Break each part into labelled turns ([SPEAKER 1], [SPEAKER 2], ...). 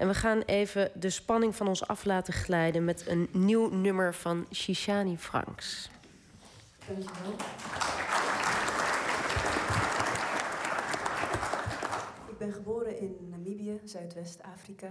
[SPEAKER 1] En we gaan even de spanning van ons af laten glijden met een nieuw nummer van Shishani Franks.
[SPEAKER 2] Dankjewel. Ik ben geboren in Namibië, Zuidwest-Afrika.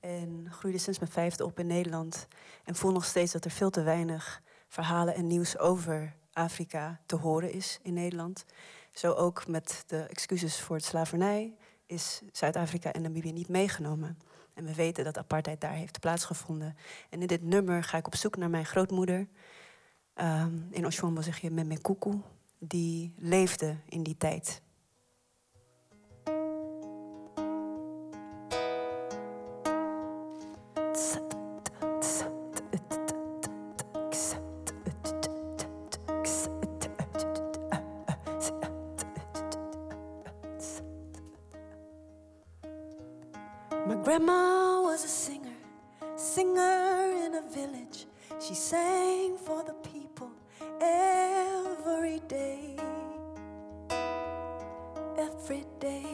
[SPEAKER 2] En groeide sinds mijn vijfde op in Nederland. En voel nog steeds dat er veel te weinig verhalen en nieuws over Afrika te horen is in Nederland. Zo ook met de excuses voor het slavernij, is Zuid-Afrika en Namibië niet meegenomen. En we weten dat apartheid daar heeft plaatsgevonden. En in dit nummer ga ik op zoek naar mijn grootmoeder. Um, in Oshombo zeg je Memekuku, die leefde in die tijd. My grandma was a singer, singer in a village. She sang for the people every day, every day.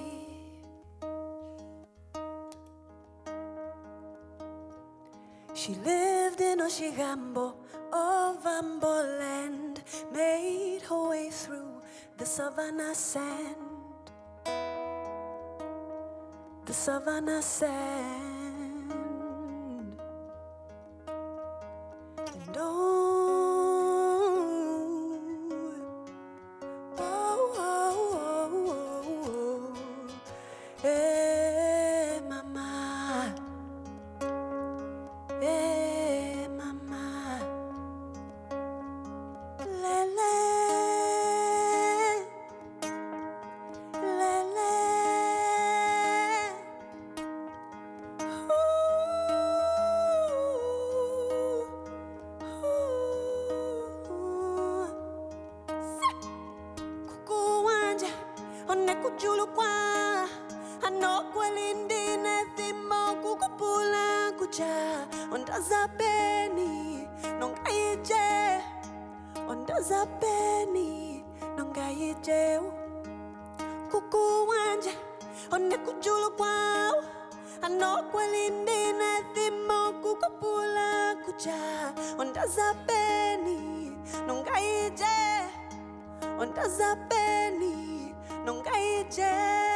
[SPEAKER 2] She lived in Oshigambo of Amboland, made her way through the savannah sand. The savannah said. cha ondazabeni nongayije ondazabeni nongayije kukuwanje onekujulu kwawo anokwelindine thimo kukopula kuja ondazabeni nongayije ondazabeni nongayije